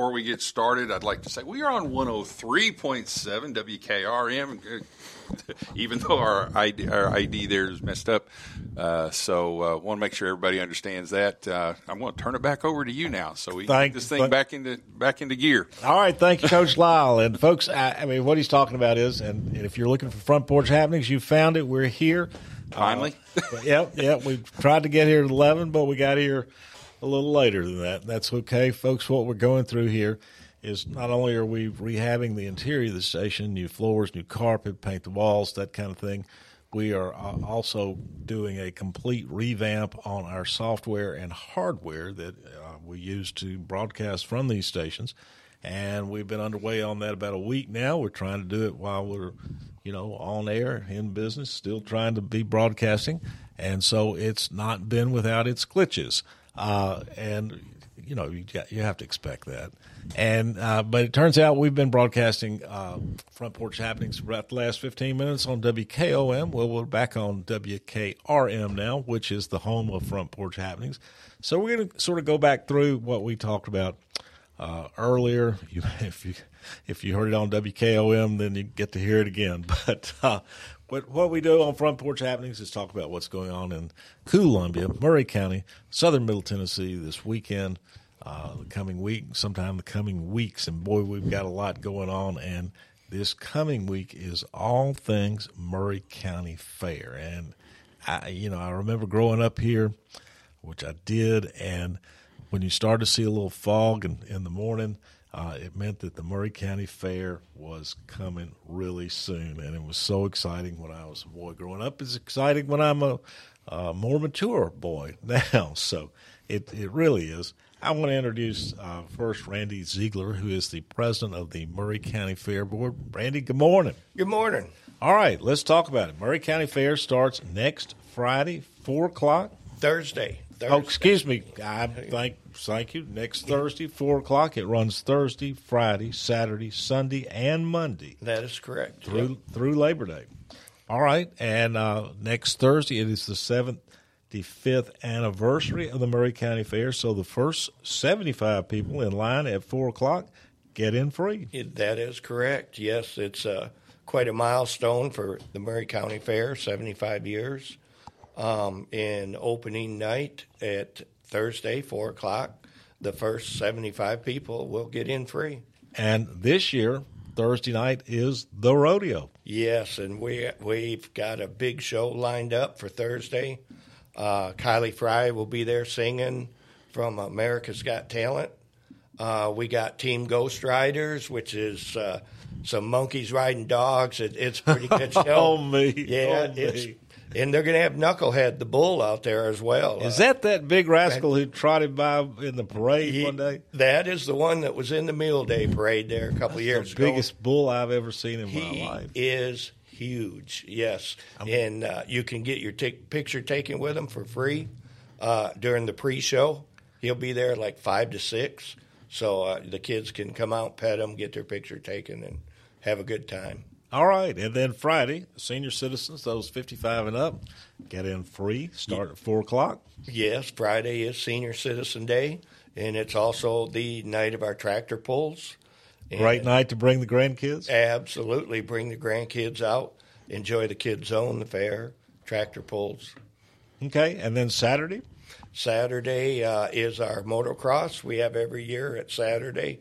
Before we before, before we get started, I'd like to say we are on 103.7 WKRM, even though our ID, our ID there is messed up. Uh, so uh, want to make sure everybody understands that. Uh, I'm going to turn it back over to you now, so we Thank- get this thing thank- back into back into gear. All right, thank you, Coach Lyle. And folks, I, I mean, what he's talking about is, and, and if you're looking for front porch happenings, you found it. We're here. Finally. But yep, yep. We tried to get here at eleven, but we got here a little later than that. That's okay, folks. What we're going through here is not only are we rehabbing the interior of the station, new floors, new carpet, paint the walls, that kind of thing. We are also doing a complete revamp on our software and hardware that uh, we use to broadcast from these stations. And we've been underway on that about a week now. We're trying to do it while we're, you know, on air in business, still trying to be broadcasting. And so it's not been without its glitches. Uh, and you know you, you have to expect that. And uh, but it turns out we've been broadcasting uh, front porch happenings for about the last fifteen minutes on WKOM. Well, we're back on WKRM now, which is the home of front porch happenings. So we're going to sort of go back through what we talked about uh, earlier. You, if you if you heard it on WKOM, then you get to hear it again. But uh, what what we do on Front Porch Happenings is talk about what's going on in Columbia, Maury County, Southern Middle Tennessee this weekend, uh, the coming week, sometime the coming weeks, and boy, we've got a lot going on. And this coming week is all things Maury County Fair, and I, you know, I remember growing up here, which I did, and when you start to see a little fog in, in the morning, uh, it meant that the Maury County Fair was coming really soon, and it was so exciting when I was a boy growing up. It's exciting when I'm a, a more mature boy now, so it it really is. I want to introduce uh, first Randy Ziegler, who is the president of the Maury County Fair Board. Randy, good morning. Good morning. All right, let's talk about it. Maury County Fair starts next Friday, four o'clock. Thursday. Thursday. Oh, excuse me. I thank thank you. Next Thursday, four o'clock. It runs Thursday, Friday, Saturday, Sunday, and Monday That is correct. through through Labor Day. All right, and uh, next Thursday it is the seventy fifth anniversary of the Maury County Fair. So the first seventy five people in line at four o'clock get in free. It, that is correct. Yes, it's uh, quite a milestone for the Maury County Fair, 75 years. Um, in opening night at Thursday, 4 o'clock, the first 75 people will get in free. And this year, Thursday night is the rodeo. Yes, and we we've got a big show lined up for Thursday. Uh, Kylie Fry will be there singing from America's Got Talent. Uh, we got Team Ghost Riders, which is uh, some monkeys riding dogs. It, it's a pretty good show. Oh, me. Yeah, Oh, it's me. And they're going to have Knucklehead the bull out there as well. Is Uh, that that big rascal who trotted by in the parade he- one day? That is the one that was in the Mule Day parade there a couple of years The ago. biggest bull I've ever seen in He my life. is huge, yes. and uh, you can get your tic- picture taken with him for free uh, during the pre show. He'll be there like 5 to 6. So uh, the kids can come out, pet him, get their picture taken, and have a good time. All right, and then Friday, senior citizens, those fifty-five and up, get in free. Start at four o'clock. Yes, Friday is Senior Citizen Day, and it's also the night of our tractor pulls. Great night to bring the grandkids. Absolutely. Bring the grandkids out, enjoy the kids' zone, the fair, tractor pulls. Okay, and then Saturday. Saturday uh, is our motocross we have every year at Saturday,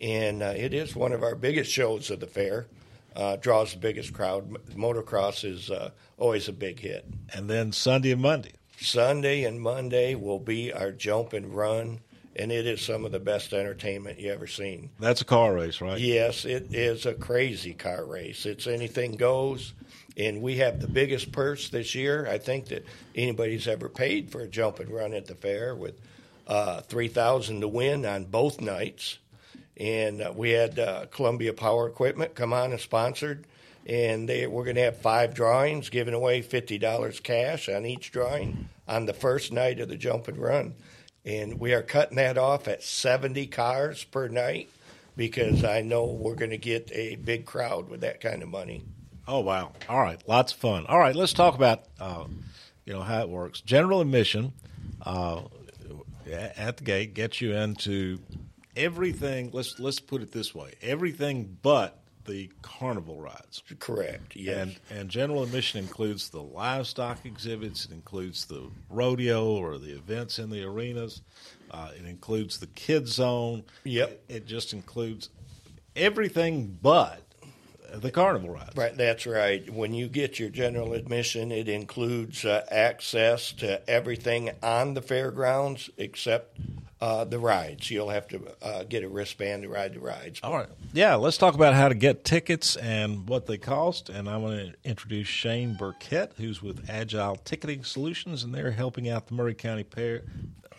and uh, it is one of our biggest shows of the fair. Uh, draws the biggest crowd. Motocross is uh, always a big hit. And then Sunday and Monday. Sunday and Monday will be our jump and run, and it is some of the best entertainment you ever seen. That's a car race, right? Yes, it is a crazy car race. It's anything goes, and we have the biggest purse this year. I think that anybody's ever paid for a jump and run at the fair with uh, three thousand to win on both nights. And uh, we had uh, Columbia Power Equipment come on and sponsored, and they we're going to have five drawings, giving away fifty dollars cash on each drawing on the first night of the jump and run. And we are cutting that off at seventy cars per night because I know we're going to get a big crowd with that kind of money. Oh wow! All right, lots of fun. All right, let's talk about uh, you know how it works. General admission, uh, at the gate, gets you into everything. Let's let's put it this way: everything but the carnival rides. Correct. Yes. And and general admission includes the livestock exhibits. It includes the rodeo or the events in the arenas. Uh, it includes the kids zone. Yep. It, it just includes everything but the carnival rides. Right, that's right. When you get your general admission, it includes uh, access to everything on the fairgrounds except uh, the rides. You'll have to uh, get a wristband to ride the rides. All right. Yeah, let's talk about how to get tickets and what they cost. And I want to introduce Shane Burkett, who's with Agile Ticketing Solutions, and they're helping out the Maury County Fair,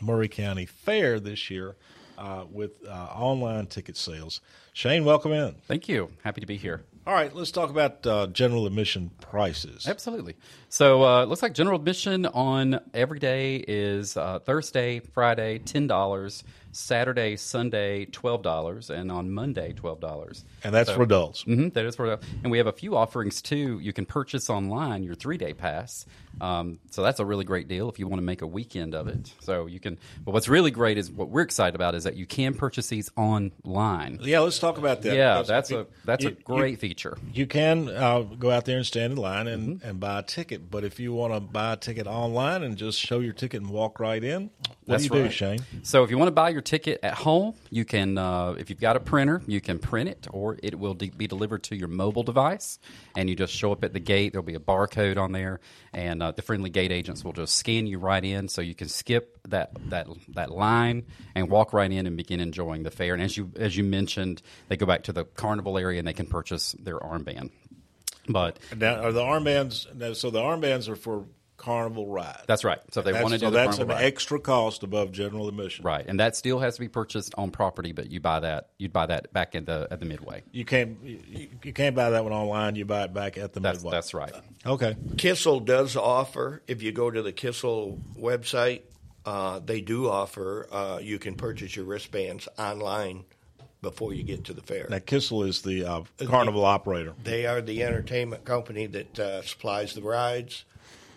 Maury County Fair this year uh, with uh, online ticket sales. Shane, welcome in. Thank you. Happy to be here. All right, let's talk about uh, general admission prices. Absolutely. So uh, it looks like general admission on every day is uh, Thursday, Friday, ten dollars. Saturday, Sunday, twelve dollars, and on Monday, twelve dollars. And that's so, for adults. Mm-hmm, that is for adults. and we have a few offerings too. You can purchase online your three day pass. Um, so that's a really great deal if you want to make a weekend of it. So you can. But what's really great is what we're excited about is that you can purchase these online. Yeah, let's talk about that. Yeah, that's, a that's you, a great you, feature. You can uh, go out there and stand in line and, mm-hmm. and buy a ticket. But if you want to buy a ticket online and just show your ticket and walk right in, what that's do you right. do, Shane? So if you want to buy your ticket at home, you can, uh, if you've got a printer, you can print it, or it will de- be delivered to your mobile device, and you just show up at the gate. There'll be a barcode on there, and uh, the friendly gate agents will just scan you right in, so you can skip that that that line and walk right in and begin enjoying the fair. And as you as you mentioned, they go back to the carnival area and they can purchase their armband. But now, are the armbands? So the armbands are for carnival ride. That's right. So if they that's, want to do so the that's an ride. extra cost above general admission. Right, and that still has to be purchased on property, but you buy that you'd buy that back in the at the midway. You can't you, you can't buy that one online. You buy it back at the that's, midway. That's right. Okay. Kissel does offer if you go to the Kissel website, uh, they do offer uh, you can purchase your wristbands online before you get to the fair. Now, Kissel is the uh, carnival the, operator. They are the entertainment company that uh, supplies the rides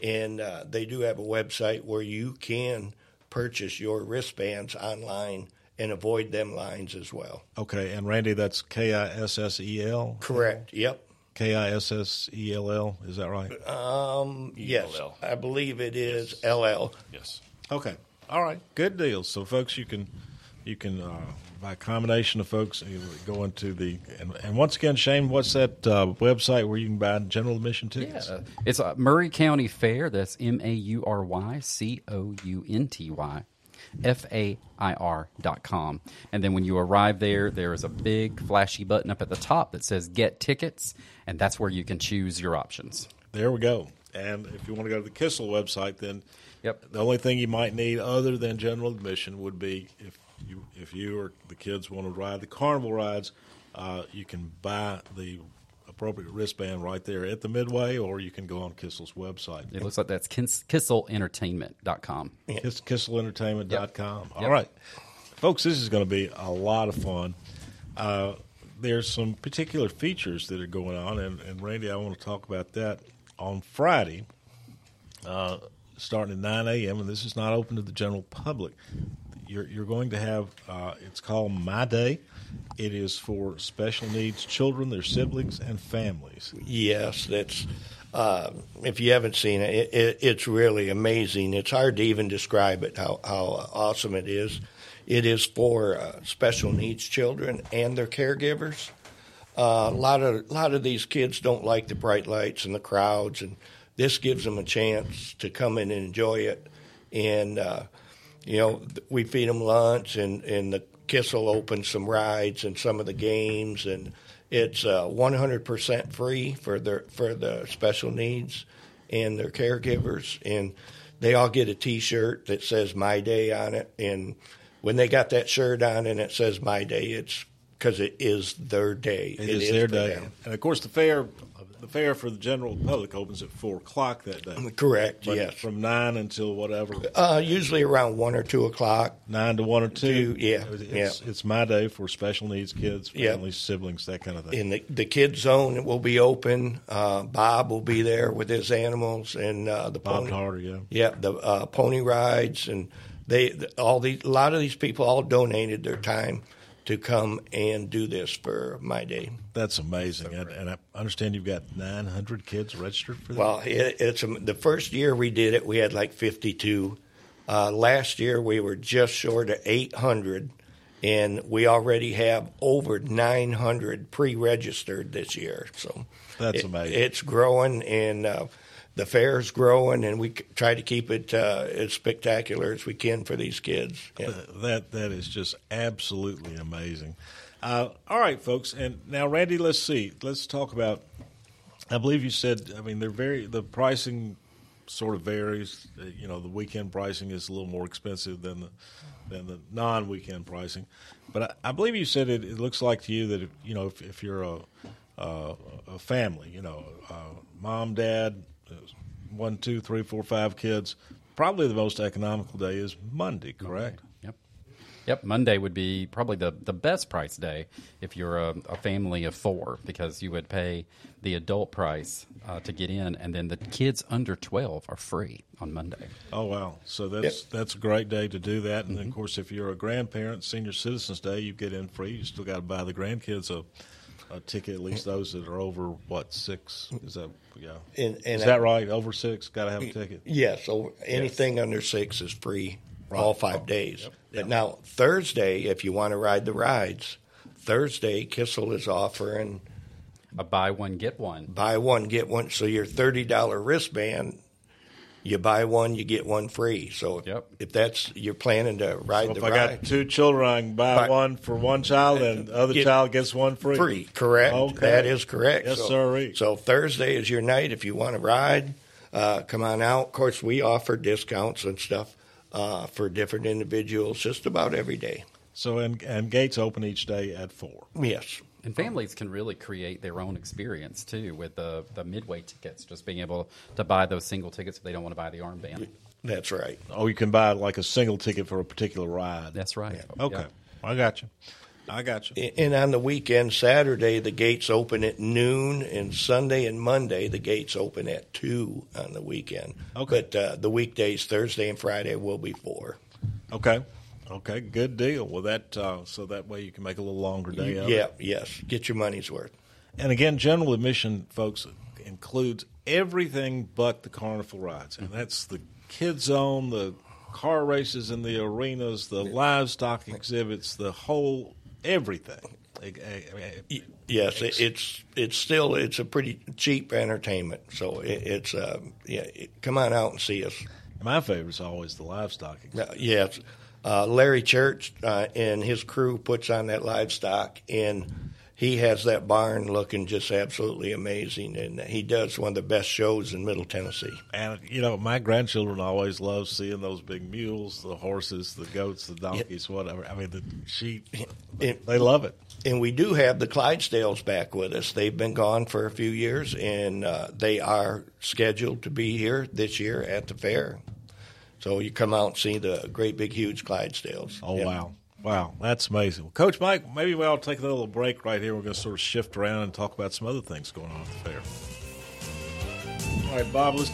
and uh, they do have a website where you can purchase your wristbands online and avoid them lines as well. Okay, and Randy, that's K I S S E L. Correct. Yep. K I S S E L L. Is that right? Um, yes, I believe it is yes. L L. Yes. Okay. All right. Good deal. So, folks, you can you can uh, by a combination of folks going to the and, and once again, Shane, what's that uh, website where you can buy general admission tickets? Yeah, it's uh, Maury County Fair. That's M A U R Y C O U N T Y. F A I R dot com. And then when you arrive there, there is a big flashy button up at the top that says Get Tickets, and that's where you can choose your options. There we go. And if you want to go to the Kissel website, then yep. the only thing you might need other than general admission would be if you, if you or the kids want to ride the carnival rides, uh, you can buy the appropriate wristband right there at the midway, or you can go on Kissel's website. It looks like that's Kis- kisselentertainment.com. Kiss, kisselentertainment.com. Yep. All yep. right, folks, this is going to be a lot of fun. Uh, there's some particular features that are going on, and, and Randy, I want to talk about that on Friday. Uh, starting at 9 a.m., and this is not open to the general public you're, you're going to have uh, it's called My Day. It is for special needs children, their siblings, and families. Yes, that's. Uh, if you haven't seen it, it, it, it's really amazing. It's hard to even describe it how, how awesome it is. It is for uh, special needs children and their caregivers. Uh, a lot of a lot of these kids don't like the bright lights and the crowds, and this gives them a chance to come in and enjoy it. And uh, you know, we feed them lunch, and and the Kissel opens some rides and some of the games, and it's uh, 100% free for their for the special needs and their caregivers, and they all get a T-shirt that says "My Day" on it, and when they got that shirt on and it says "My Day," it's because it is their day. it, it is, is, their day, them. and of course the fair the fair for the general public opens at four o'clock that day. Correct. But yes. From nine until whatever. Uh, usually around one or two o'clock. Nine to one or two. two yeah. It's, yeah. it's my day for special needs kids, families, yep. siblings, that kind of thing. In the the kids zone it will be open. Uh, Bob will be there with his animals and uh, the Bob pony. Harder, yeah. Yeah, the uh, pony rides and they all these a lot of these people all donated their time to come and do this for my day. That's amazing, and, and, I understand you've got 900 kids registered for that. Well, it, it's um, the first year we did it, we had like 52. Uh, last year we were just short of 800, and we already have over 900 pre-registered this year. So that's it, amazing. It's growing, and uh, the fair's growing, and we try to keep it uh, as spectacular as we can for these kids. Yeah. That that is just absolutely amazing. Uh, all right, folks, and now Randy, let's see. Let's talk about. I believe you said. I mean, they're very the pricing sort of varies. Uh, you know, the weekend pricing is a little more expensive than the than the non-weekend pricing. But I, I believe you said it, it, looks like to you that if, you know if, if you're a, a, a family, you know, uh, mom, dad, one, two, three, four, five kids, probably the most economical day is Monday, correct? Yep. Yep. Monday would be probably the, the best price day if you're a, a family of four because you would pay the adult price uh, to get in, and then the kids under 12 are free on Monday. Oh, wow. So that's yep. that's a great day to do that. And mm-hmm. of course, if you're a grandparent, Senior Citizens Day, you get in free. You still got to buy the grandkids a a ticket, at least those that are over what six? Is that yeah? And, and is that I, right? Over six, got to have a ticket. Yes. So anything yes. under six is free right. all five oh, days. Yep. But yep. now Thursday, if you want to ride the rides, Thursday Kissel is offering a buy one get one. Buy one get one. So your thirty dollar wristband you buy one, you get one free. So yep. if that's you're planning to ride so the if I got two children, I can buy, buy one for one child, and the other get child gets one free. Free, correct? Okay. That is correct. Yes, so, sir. So Thursday is your night. If you want to ride, uh, come on out. Of course, we offer discounts and stuff uh, for different individuals just about every day. So and and gates open each day at four. Yes. And families can really create their own experience too with the, the midway tickets, just being able to buy those single tickets if they don't want to buy the armband. That's right. Oh, you can buy like a single ticket for a particular ride. That's right. Yeah. Okay. I got you. I got you. And on the weekend, Saturday, the gates open at noon, and Sunday and Monday, the gates open at 2 on the weekend. Okay. But uh, the weekdays, Thursday and Friday, will be 4. Okay. Okay, good deal. Well, that uh, so that way you can make a little longer day out. Yeah, yes, get your money's worth. And again, general admission, folks, includes everything but the carnival rides, and that's the kids zone, the car races in the arenas, the livestock exhibits, the whole everything. Yes, it's it's still it's a pretty cheap entertainment. So it, it's uh, yeah, it, come on out and see us. My favorite is always the livestock. Exhibit. Yes, uh, Larry Church uh, and his crew puts on that livestock, and he has that barn looking just absolutely amazing. And he does one of the best shows in Middle Tennessee. And you know, my grandchildren always love seeing those big mules, the horses, the goats, the donkeys, whatever. I mean, the sheep. And, they love it. And we do have the Clydesdales back with us. They've been gone for a few years, and uh, they are scheduled to be here this year at the fair. So you come out and see the great big huge Clydesdales. Oh wow. Wow, that's amazing. Well, Coach Mike, maybe we'll take a little break right here. We're going to sort of shift around and talk about some other things going on at the fair. All right, Bob, let's.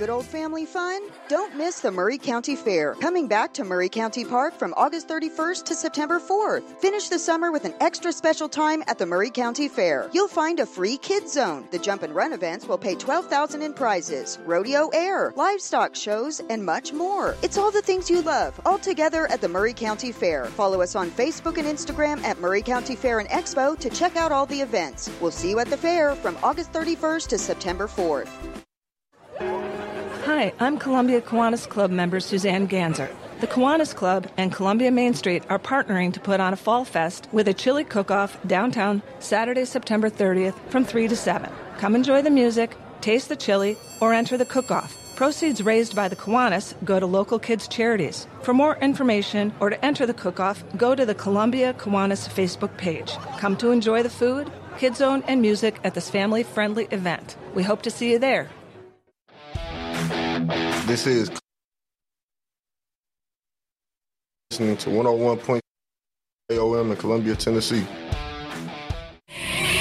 Good old family fun? Don't miss the Maury County Fair, coming back to Maury County Park from August 31st to September 4th. Finish the summer with an extra special time at the Maury County Fair. You'll find a free kids zone. The jump and run events will pay 12000 in prizes, rodeo air, livestock shows, and much more. It's all the things you love, all together at the Maury County Fair. Follow us on Facebook and Instagram at Maury County Fair and Expo to check out all the events. We'll see you at the fair from August 31st to September 4th. Hi, I'm Columbia Kiwanis Club member Suzanne Ganzer. The Kiwanis Club and Columbia Main Street are partnering to put on a fall fest with a chili cook-off downtown Saturday, September 30th from 3 to 7. Come enjoy the music, taste the chili, or enter the cook-off. Proceeds raised by the Kiwanis go to local kids' charities. For more information or to enter the cook-off, go to the Columbia Kiwanis Facebook page. Come to enjoy the food, Kids Zone, and music at this family-friendly event. We hope to see you there. This is listening to 101.0 AOM in Columbia, Tennessee.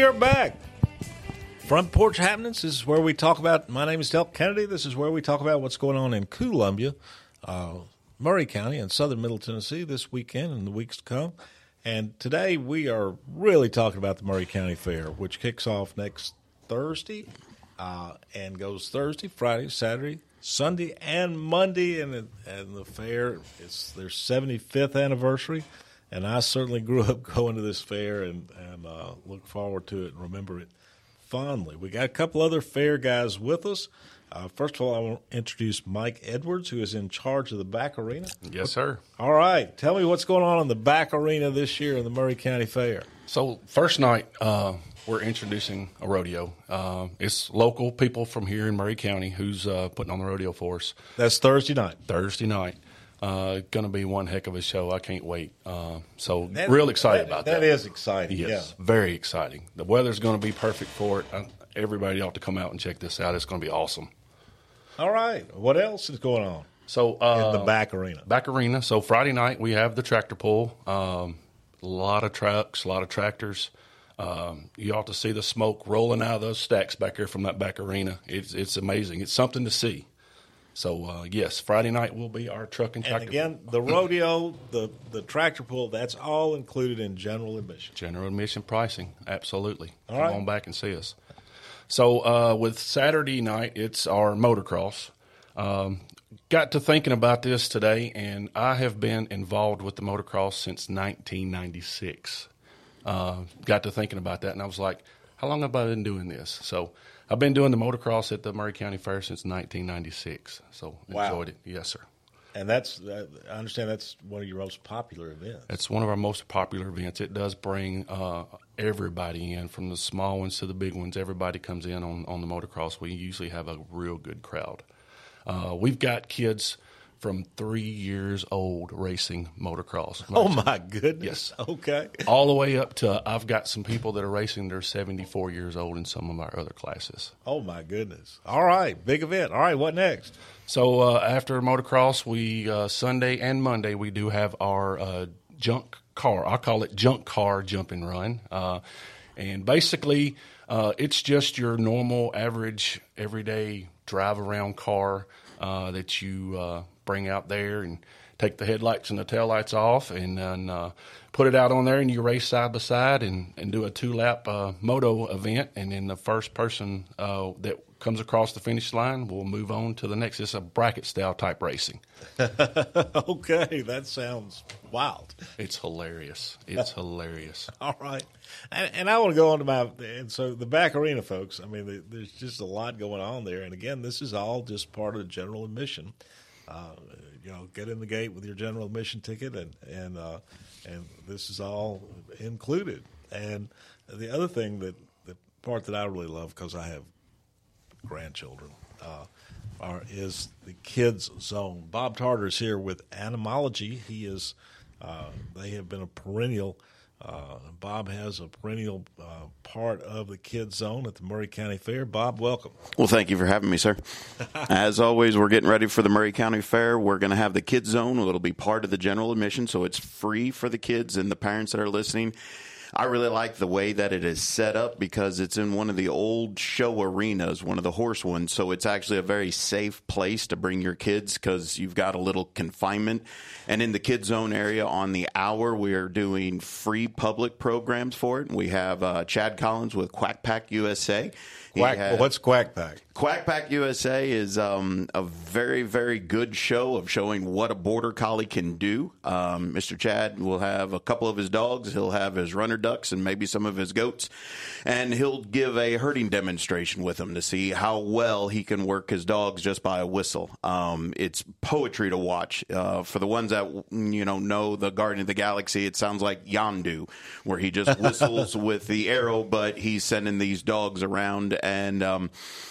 We are back. Front Porch Happenings this is where we talk about. My name is Del Kennedy. This is where we talk about what's going on in Columbia, uh, Maury County, and southern Middle Tennessee this weekend and the weeks to come. And today we are really talking about the Maury County Fair, which kicks off next Thursday uh, and goes Thursday, Friday, Saturday, Sunday, and Monday. And, and the fair it's their 75th anniversary. And I certainly grew up going to this fair and, and uh, look forward to it and remember it fondly. We got a couple other fair guys with us. Uh, first of all, I want to introduce Mike Edwards, who is in charge of the back arena. Yes, sir. All right. Tell me what's going on in the back arena this year in the Maury County Fair. So, first night, uh, we're introducing a rodeo. Uh, it's local people from here in Maury County who's uh, putting on the rodeo for us. That's Thursday night. Thursday night. Uh, going to be one heck of a show. I can't wait. Uh, so that, real excited that, about that. That is exciting. Yes, yeah. very exciting. The weather's going to be perfect for it. Uh, everybody ought to come out and check this out. It's going to be awesome. All right. What else is going on? So uh, in the back arena. Back arena. So Friday night we have the tractor pull. Um, A lot of trucks, a lot of tractors. Um, you ought to see the smoke rolling out of those stacks back there from that back arena. It's it's amazing. It's something to see. So uh, yes, Friday night will be our truck and And tractor. again, the rodeo, the the tractor pull, that's all included in general admission. General admission pricing, absolutely. All Come right. on back and see us. So uh, with Saturday night, it's our motocross. Um, got to thinking about this today, and I have been involved with the motocross since 1996. Uh, got to thinking about that, and I was like, how long have I been doing this? So I've been doing the motocross at the Maury County Fair since 1996. So Wow. enjoyed it. Yes, sir. And that's I understand that's one of your most popular events. It's one of our most popular events. It does bring uh, everybody in, from the small ones to the big ones. Everybody comes in on, on the motocross. We usually have a real good crowd. Uh, we've got kids from three years old racing motocross. Oh my goodness! Yes. Okay. All the way up to I've got some people that are racing. They're 74 years old in some of our other classes. Oh my goodness! All right, big event. All right, what next? So uh, after motocross, we uh, Sunday and Monday we do have our uh, junk car. I call it junk car jump and run, uh, and basically uh, it's just your normal, average, everyday drive around car uh, that you bring out there and take the headlights and the taillights off, and then uh, put it out on there, and you race side by side and, and do a two lap uh, moto event, and then the first person uh, that comes across the finish line will move on to the next. It's a bracket style type racing. okay, that sounds wild. It's hilarious. It's hilarious. All right, and, and I want to go on to my and so the back arena, folks. I mean, the, there's just a lot going on there, and again, this is all just part of the general admission. Uh, you know, get in the gate with your general admission ticket, and and uh, and this is all included. And the other thing that the part that I really love because I have grandchildren uh, are is the kids zone. Bob Tarter is here with Animology. He is uh, they have been a perennial. Uh, Bob has a perennial uh, part of the kids zone at the Maury County Fair. Bob, welcome. Well, thank you for having me, sir. As always, we're getting ready for the Maury County Fair. We're going to have the kids zone. It'll be part of the general admission, so it's free for the kids and the parents that are listening. I really like the way that it is set up because it's in one of the old show arenas, one of the horse ones. So it's actually a very safe place to bring your kids because you've got a little confinement. And in the kids zone area on the hour, we are doing free public programs for it. We have uh, Chad Collins with Quack Pack USA. Quack, had- what's Quack Pack? Quack Pack USA is um, a very, very good show of showing what a border collie can do. Um, Mr. Chad will have a couple of his dogs. He'll have his runner ducks and maybe some of his goats, and he'll give a herding demonstration with them to see how well he can work his dogs just by a whistle. Um, it's poetry to watch. Uh, for the ones that you know know the Garden of the Galaxy, it sounds like Yondu, where he just whistles with the arrow, but he's sending these dogs around, and um,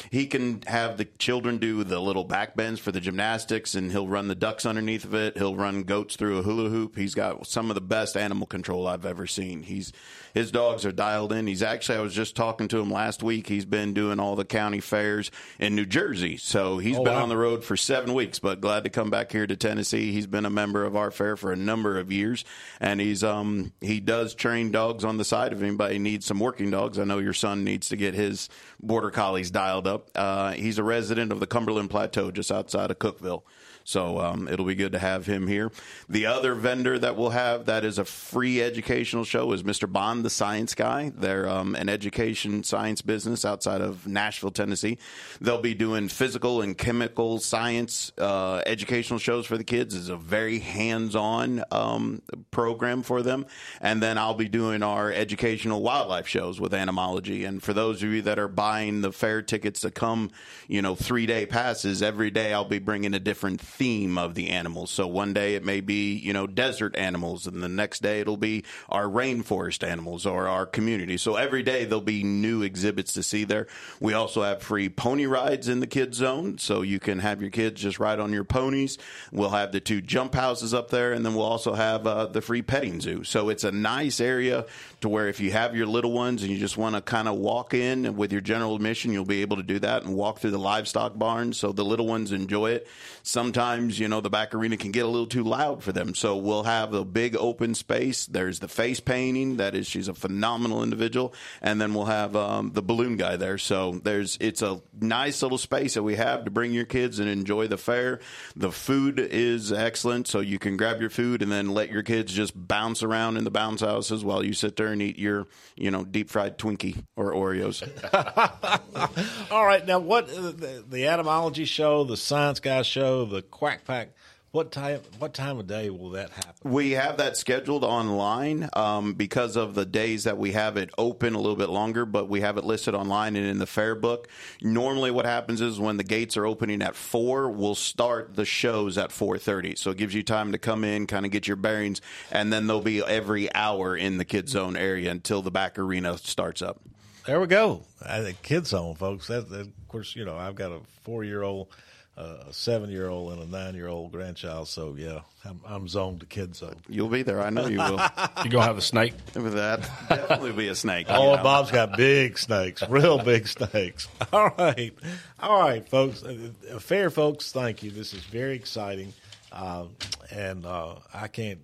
he can have the children do the little back bends for the gymnastics, and he'll run the ducks underneath of it. He'll run goats through a hula hoop. He's got some of the best animal control I've ever seen. He's his dogs are dialed in. He's actually I was just talking to him last week. He's been doing all the county fairs in New Jersey, so he's Oh, been wow. on the road for seven weeks. But glad to come back here to Tennessee. He's been a member of our fair for a number of years, and he's um he does train dogs on the side if anybody needs some working dogs. I know your son needs to get his border collies dialed up. Uh, he's a resident of the Cumberland Plateau, just outside of Cookeville. So um, it'll be good to have him here. The other vendor that we'll have that is a free educational show is Mr. Bond, the science guy. They're um, an education science business outside of Nashville, Tennessee. They'll be doing physical and chemical science uh, educational shows for the kids. It's a very hands-on um, program for them. And then I'll be doing our educational wildlife shows with Animology. And for those of you that are buying the fair tickets to come, you know, three-day passes, every day I'll be bringing a different theme of the animals. So one day it may be, you know, desert animals, and the next day it'll be our rainforest animals or our community. So every day there'll be new exhibits to see there. We also have free pony rides in the kids zone, so you can have your kids just ride on your ponies. We'll have the two jump houses up there, and then we'll also have uh, the free petting zoo. So it's a nice area to where if you have your little ones and you just want to kind of walk in with your general admission, you'll be able to do that and walk through the livestock barn. So the little ones enjoy it. Sometimes sometimes you know the back arena can get a little too loud for them. So we'll have a big open space. There's the face painting. That is, she's a phenomenal individual, and then we'll have um, the balloon guy there. So there's it's a nice little space that we have to bring your kids and enjoy the fair. The food is excellent, so you can grab your food and then let your kids just bounce around in the bounce houses while you sit there and eat your you know deep fried Twinkie or Oreos. All right, now what uh, the, the etymology show, the science guy show, the quack pack. What time? What time of day will that happen? We have that scheduled online um, because of the days that we have it open a little bit longer, but we have it listed online and in the fair book. Normally, what happens is when the gates are opening at four, we'll start the shows at four thirty. So it gives you time to come in, kind of get your bearings, and then they'll be every hour in the kids zone area until the back arena starts up. There we go. I think kids zone, folks. That, that, of course, you know, I've got a four year old, uh, a seven year old, and a nine year old grandchild. So yeah, I'm, I'm zoned to kids zone. You'll be there. I know you will. You gonna have a snake? With that, definitely be a snake. Oh, you know. Bob's got big snakes, real big snakes. All right, all right, folks. Uh, Fair folks, thank you. This is very exciting, um, and uh, I can't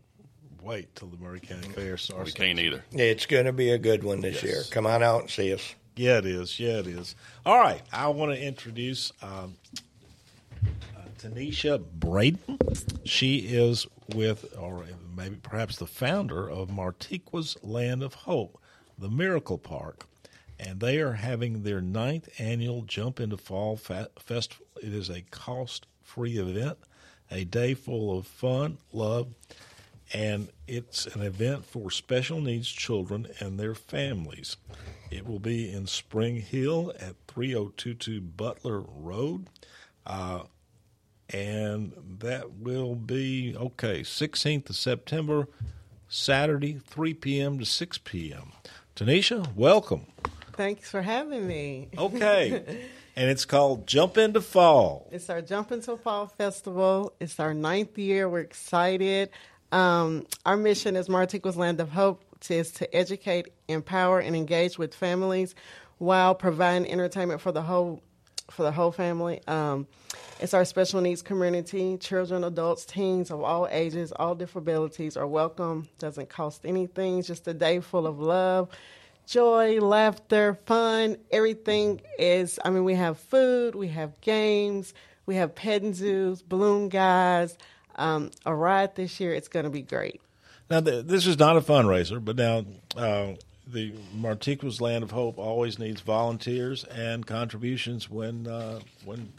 wait till the Maury County Fair starts. We can't either. It's going to be a good one this year. Come on out and see us. Yeah, it is. Yeah, it is. All right, I want to introduce um, uh, Tanisha Braden. She is with, or maybe perhaps the founder of Martiqua's Land of Hope, the Miracle Park, and they are having their ninth annual Jump into Fall Festival. It is a cost-free event, a day full of fun, love, and it's an event for special needs children and their families. It will be in Spring Hill at 3022 Butler Road. Uh, and that will be, okay, 16th of September, Saturday, 3 p.m. to 6 p.m. Tanisha, welcome. Thanks for having me. Okay. and it's called Jump into Fall. It's our Jump into Fall Festival. It's our ninth year. We're excited. Um, our mission as Martiqua's Land of Hope is to educate, empower, and engage with families while providing entertainment for the whole for the whole family. Um, it's our special needs community. Children, adults, teens of all ages, all disabilities are welcome. Doesn't cost anything. It's just a day full of love, joy, laughter, fun. Everything is. I mean, we have food, we have games, we have petting zoos, balloon guys. Um, a ride this year. It's going to be great. Now, th- this is not a fundraiser, but now uh, the Martiqua's Land of Hope always needs volunteers and contributions when uh, when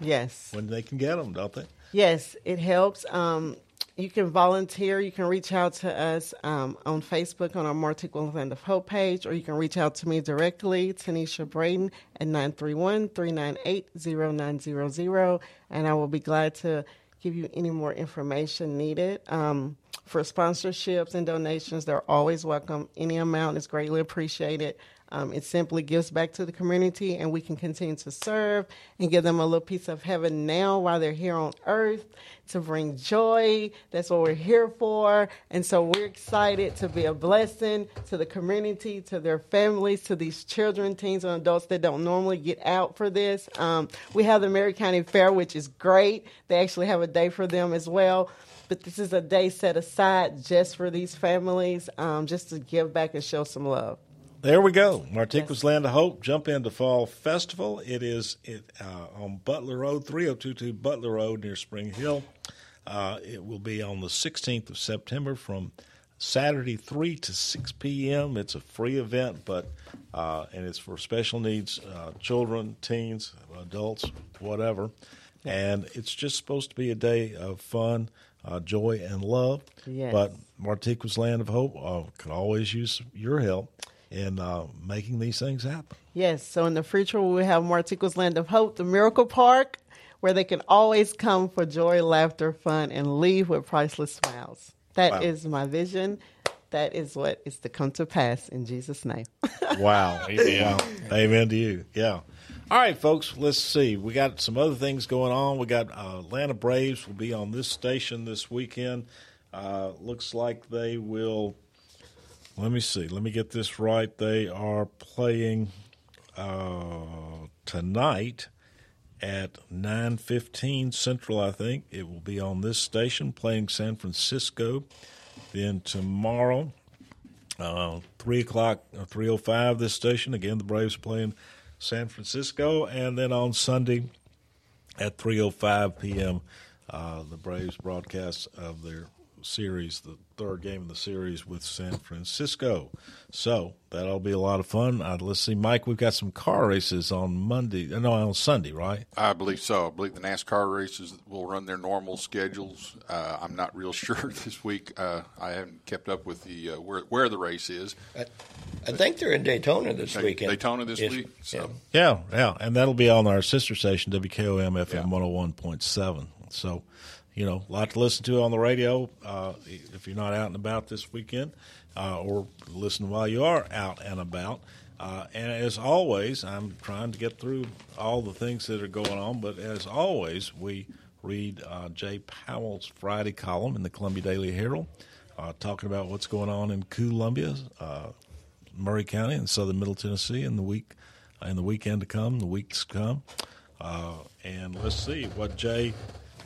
yes when they can get them, don't they? Yes, it helps. Um, you can volunteer. You can reach out to us um, on Facebook on our Martiqua's Land of Hope page, or you can reach out to me directly, Tanisha Braden, at 931 398 0900, and I will be glad to give you any more information needed. Um, for sponsorships and donations, they're always welcome. Any amount is greatly appreciated. Um, it simply gives back to the community, and we can continue to serve and give them a little piece of heaven now while they're here on earth to bring joy. That's what we're here for. And so we're excited to be a blessing to the community, to their families, to these children, teens, and adults that don't normally get out for this. Um, we have the Maury County Fair, which is great. They actually have a day for them as well. But this is a day set aside just for these families, um, just to give back and show some love. There we go. Martiqua's Land of Hope Jump into Fall Festival. It is it, uh, on Butler Road, 3022 Butler Road near Spring Hill. Uh, it will be on the 16th of September from Saturday 3 to 6 p.m. It's a free event, but uh, and it's for special needs uh, children, teens, adults, whatever. And it's just supposed to be a day of fun, uh, joy, and love. Yes. But Martiqua's Land of Hope uh, could always use your help in uh, making these things happen. Yes, so in the future we will have Martiqua's Land of Hope, the Miracle Park, where they can always come for joy, laughter, fun, and leave with priceless smiles. That is Wow. my vision. That is what is to come to pass in Jesus' name. Wow. Wow. Amen to you. Yeah. All right, folks, let's see. We got some other things going on. We got uh, Atlanta Braves will be on this station this weekend. Uh, looks like they will. Let me see. Let me get this right. They are playing uh, tonight at 9:15 Central, I think. It will be on this station playing San Francisco. Then tomorrow, uh, three o'clock, uh, three o five. This station again. The Braves playing San Francisco, and then on Sunday at three o five p.m. Uh, the Braves broadcast of their series, the third game of the series with San Francisco. So that'll be a lot of fun. Uh, let's see, Mike. We've got some car races on Monday. uh, No, on Sunday, right? I believe so. I believe the NASCAR races will run their normal schedules. Uh, I'm not real sure this week. Uh, I haven't kept up with the uh, where where the race is. I, I think they're in Daytona this Day- weekend. Daytona this Yes, week. So Yeah, yeah, and that'll be on our sister station WKOM FM one hundred one point seven. So, you know, a lot to listen to on the radio uh, if you're not out and about this weekend, uh, or listen while you are out and about. Uh, and as always, I'm trying to get through all the things that are going on. But as always, we read uh, Jay Powell's Friday column in the Columbia Daily Herald, uh, talking about what's going on in Columbia, uh, Maury County, and southern Middle Tennessee in the week, in the weekend to come, the weeks to come. And let's see what Jay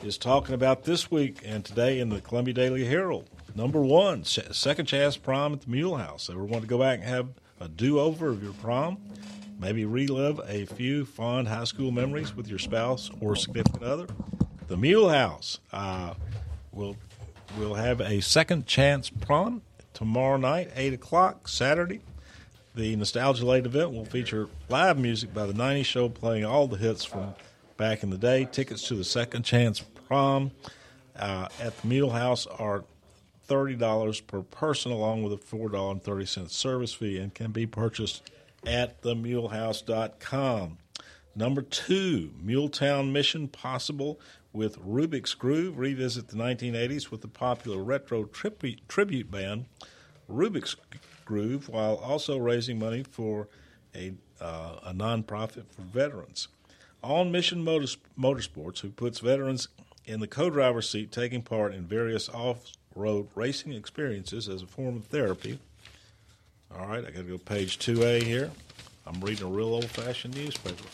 is talking about this week and today in the Columbia Daily Herald. Number one, second chance prom at the Mule House. Ever want to go back and have a do over of your prom? Maybe relive a few fond high school memories with your spouse or significant other? The Mule House uh, will will have a second chance prom tomorrow night, eight o'clock Saturday. The Nostalgia Late event will feature live music by the 90s show playing all the hits from back in the day. Tickets to the Second Chance Prom uh, at the Mule House are $30 per person, along with a $4.30 service fee, and can be purchased at themulehouse.com. Number two, Muletown Mission Possible with Rubik's Groove. Revisit the 1980s with the popular retro tribu- tribute band Rubik's Groove while also raising money for a, uh, a nonprofit for veterans. On Mission Motors- Motorsports, who puts veterans in the co driver's seat taking part in various off road racing experiences as a form of therapy. All right, I got to go page 2A here. I'm reading a real old fashioned newspaper.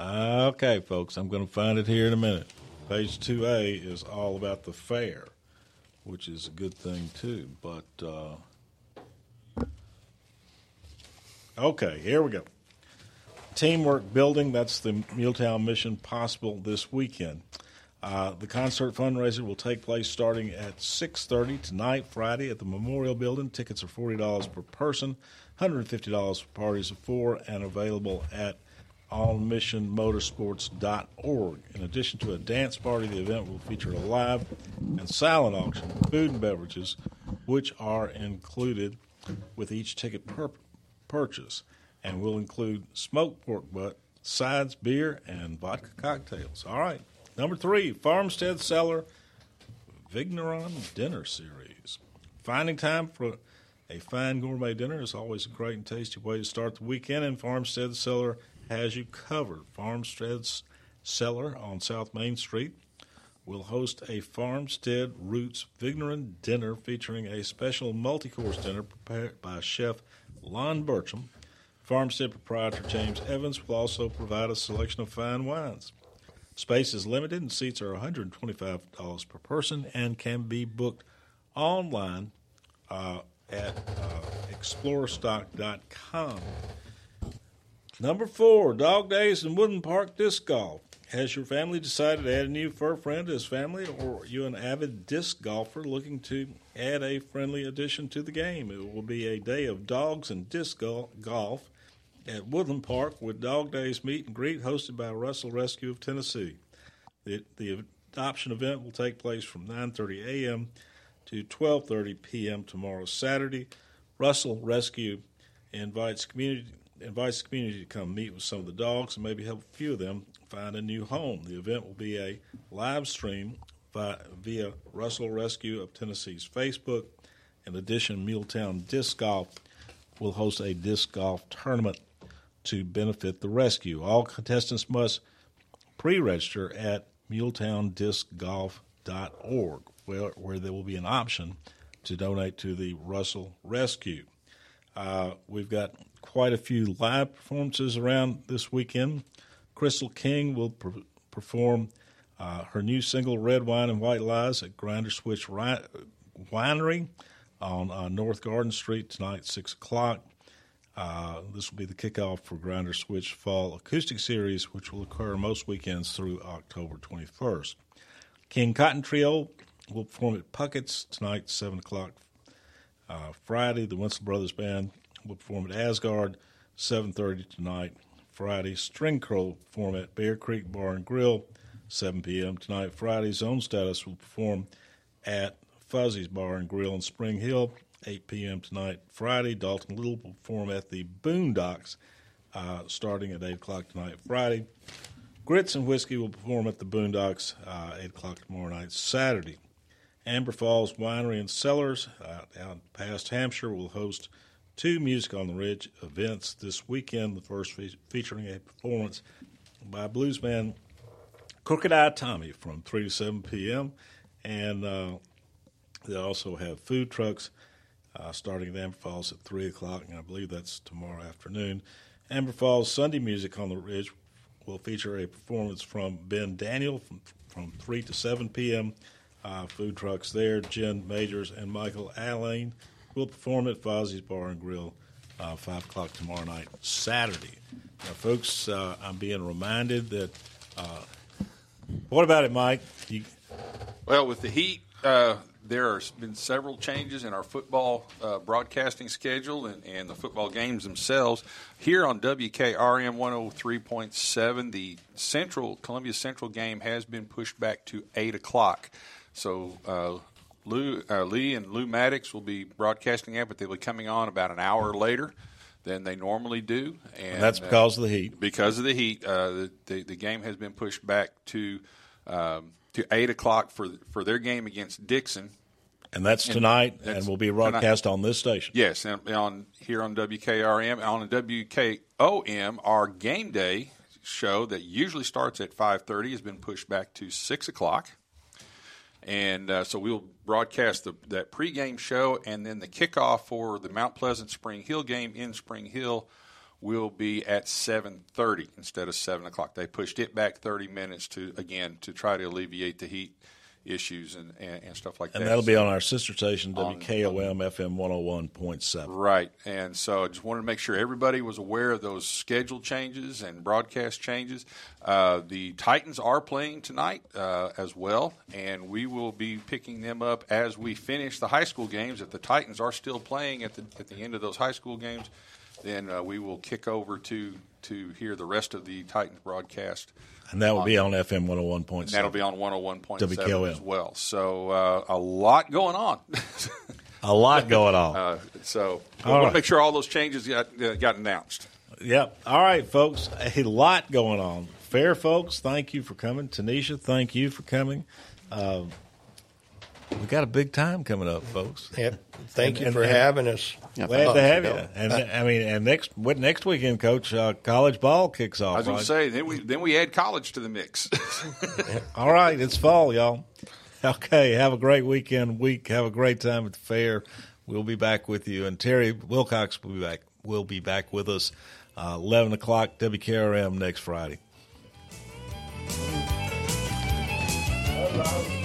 Okay, folks, I'm going to find it here in a minute. Page 2A is all about the fair, which is a good thing too. But, uh, okay, here we go. Teamwork building, that's the Muletown Mission Possible this weekend. Uh, the concert fundraiser will take place starting at 6.30 tonight, Friday, at the Memorial Building. Tickets are $40 per person, $150 for parties of four, and available at onmissionmotorsports.org. In addition to a dance party, the event will feature a live and silent auction food and beverages, which are included with each ticket purchase, and we'll include smoked pork butt, sides, beer, and vodka cocktails. All right. Number three, Farmstead Cellar Vigneron Dinner Series. Finding time for a fine gourmet dinner is always a great and tasty way to start the weekend, and Farmstead Cellar has you covered. Farmstead's Cellar on South Main Street will host a Farmstead Roots Vigneron dinner featuring a special multi course dinner prepared by Chef Lon Bertram. Farmstead proprietor James Evans will also provide a selection of fine wines. Space is limited and seats are $125 per person and can be booked online uh, at uh, explorestock.com. Number four, Dog Days in Woodland Park Disc Golf. Has your family decided to add a new fur friend to his family, or are you an avid disc golfer looking to add a friendly addition to the game? It will be a day of dogs and disc golf at Woodland Park with Dog Days meet and greet hosted by Russell Rescue of Tennessee. The, the adoption event will take place from 9:30 a.m. to 12:30 p.m. tomorrow Saturday. Russell Rescue invites community invites community to come meet with some of the dogs and maybe help a few of them find a new home. The event will be a live stream via Russell Rescue of Tennessee's Facebook. In addition, Muletown Disc Golf will host a disc golf tournament to benefit the rescue. All contestants must pre-register at muletowndiscgolf.org, where, where there will be an option to donate to the Russell Rescue. Uh, we've got quite a few live performances around this weekend. Crystal King will per- perform uh, her new single "Red Wine and White Lies" at Grinder Switch Winery on uh, North Garden Street tonight, six o'clock. Uh, this will be the kickoff for Grinder Switch Fall Acoustic Series, which will occur most weekends through October 21st. King Cotton Trio will perform at Puckett's tonight, 7 o'clock. Uh, Friday, the Winslow Brothers Band will perform at Asgard, 7.30 tonight. Friday, String Curl will perform at Bear Creek Bar and Grill, 7 p.m. tonight. Friday, Zone Status will perform at Fuzzy's Bar and Grill in Spring Hill, 8 p.m. tonight. Friday, Dalton Little will perform at the Boondocks, uh, starting at 8 o'clock tonight. Friday, Grits and Whiskey will perform at the Boondocks, uh, 8 o'clock tomorrow night. Saturday, Amber Falls Winery and Cellars out, out past Hampshire will host two Music on the Ridge events this weekend. The first fe- featuring a performance by blues band Crooked Eye Tommy from 3 to 7 p.m. And uh, they also have food trucks uh, starting at Amber Falls at 3 o'clock, and I believe that's tomorrow afternoon. Amber Falls Sunday Music on the Ridge will feature a performance from Ben Daniel from, from 3 to 7 p.m. Uh, food trucks there. Jen Majors and Michael Allane will perform at Fozzie's Bar and Grill uh, 5 o'clock tomorrow night, Saturday. Now, folks, uh, I'm being reminded that. Uh, what about it, Mike? You, Well, with the heat, uh, there have been several changes in our football uh, broadcasting schedule and, and the football games themselves. Here on WKRM 103.7, the Central Columbia Central game has been pushed back to 8 o'clock. So uh, Lou, uh, Lee and Lou Maddox will be broadcasting that, but they'll be coming on about an hour later than they normally do. And, And that's because of the heat. Because of the heat, uh, the, the the game has been pushed back to um, to eight o'clock for for their game against Dickson. and that's tonight, that's and will be tonight. broadcast on this station. Yes, and on here on WKRM on WKOM, our game day show that usually starts at five thirty has been pushed back to six o'clock, and uh, so we'll broadcast the, that pregame show, and then the kickoff for the Mount Pleasant Spring Hill game in Spring Hill will be at seven thirty instead of seven o'clock. They pushed it back thirty minutes to again to try to alleviate the heat issues and, and, and stuff like And that. And that'll be on our sister station, On- WKOM FM 101.7. Right. And so I just wanted to make sure everybody was aware of those schedule changes and broadcast changes. Uh, the Titans are playing tonight uh, as well, and we will be picking them up as we finish the high school games. If the Titans are still playing at the, at the end of those high school games, then uh, we will kick over to, to hear the rest of the Titans broadcast. And that will be on FM 101.7. And that'll be on 101.7 WKOM. as well. So uh, a lot going on. A lot going on. Uh, so we want right. to make sure all those changes got, uh, got announced. Yep. All right, folks. A lot going on. Fair folks, thank you for coming. Tanisha, thank you for coming. We got a big time coming up, folks. Yep. Thank you for having us. Glad to have you. And I mean, and next what next weekend, Coach? Uh, college ball kicks off. I was going right? to say then we then we add college to the mix. All right, it's fall, y'all. Okay, have a great weekend week. Have a great time at the fair. We'll be back with you, and Terry Wilcox will be back. Will be back with us, uh, eleven o'clock WKRM next Friday. Hello.